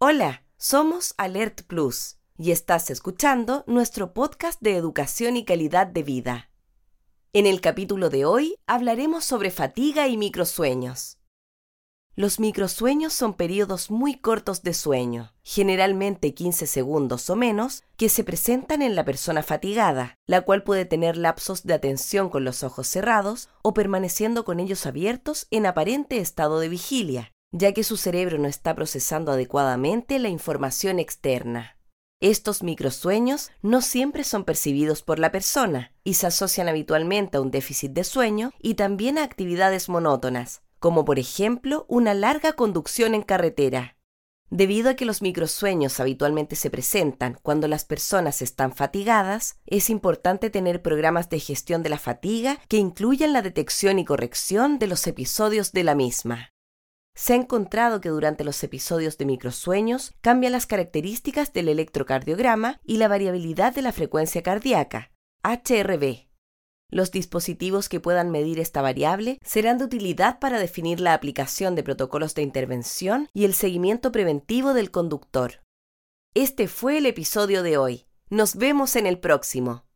Hola, somos Alert Plus y estás escuchando nuestro podcast de educación y calidad de vida. En el capítulo de hoy hablaremos sobre fatiga y microsueños. Los microsueños son periodos muy cortos de sueño, generalmente 15 segundos o menos, que se presentan en la persona fatigada, la cual puede tener lapsos de atención con los ojos cerrados o permaneciendo con ellos abiertos en aparente estado de vigilia, ya que su cerebro no está procesando adecuadamente la información externa. Estos microsueños no siempre son percibidos por la persona y se asocian habitualmente a un déficit de sueño y también a actividades monótonas, como por ejemplo una larga conducción en carretera. Debido a que los microsueños habitualmente se presentan cuando las personas están fatigadas, es importante tener programas de gestión de la fatiga que incluyan la detección y corrección de los episodios de la misma. Se ha encontrado que durante los episodios de microsueños cambian las características del electrocardiograma y la variabilidad de la frecuencia cardíaca, HRV. Los dispositivos que puedan medir esta variable serán de utilidad para definir la aplicación de protocolos de intervención y el seguimiento preventivo del conductor. Este fue el episodio de hoy. Nos vemos en el próximo.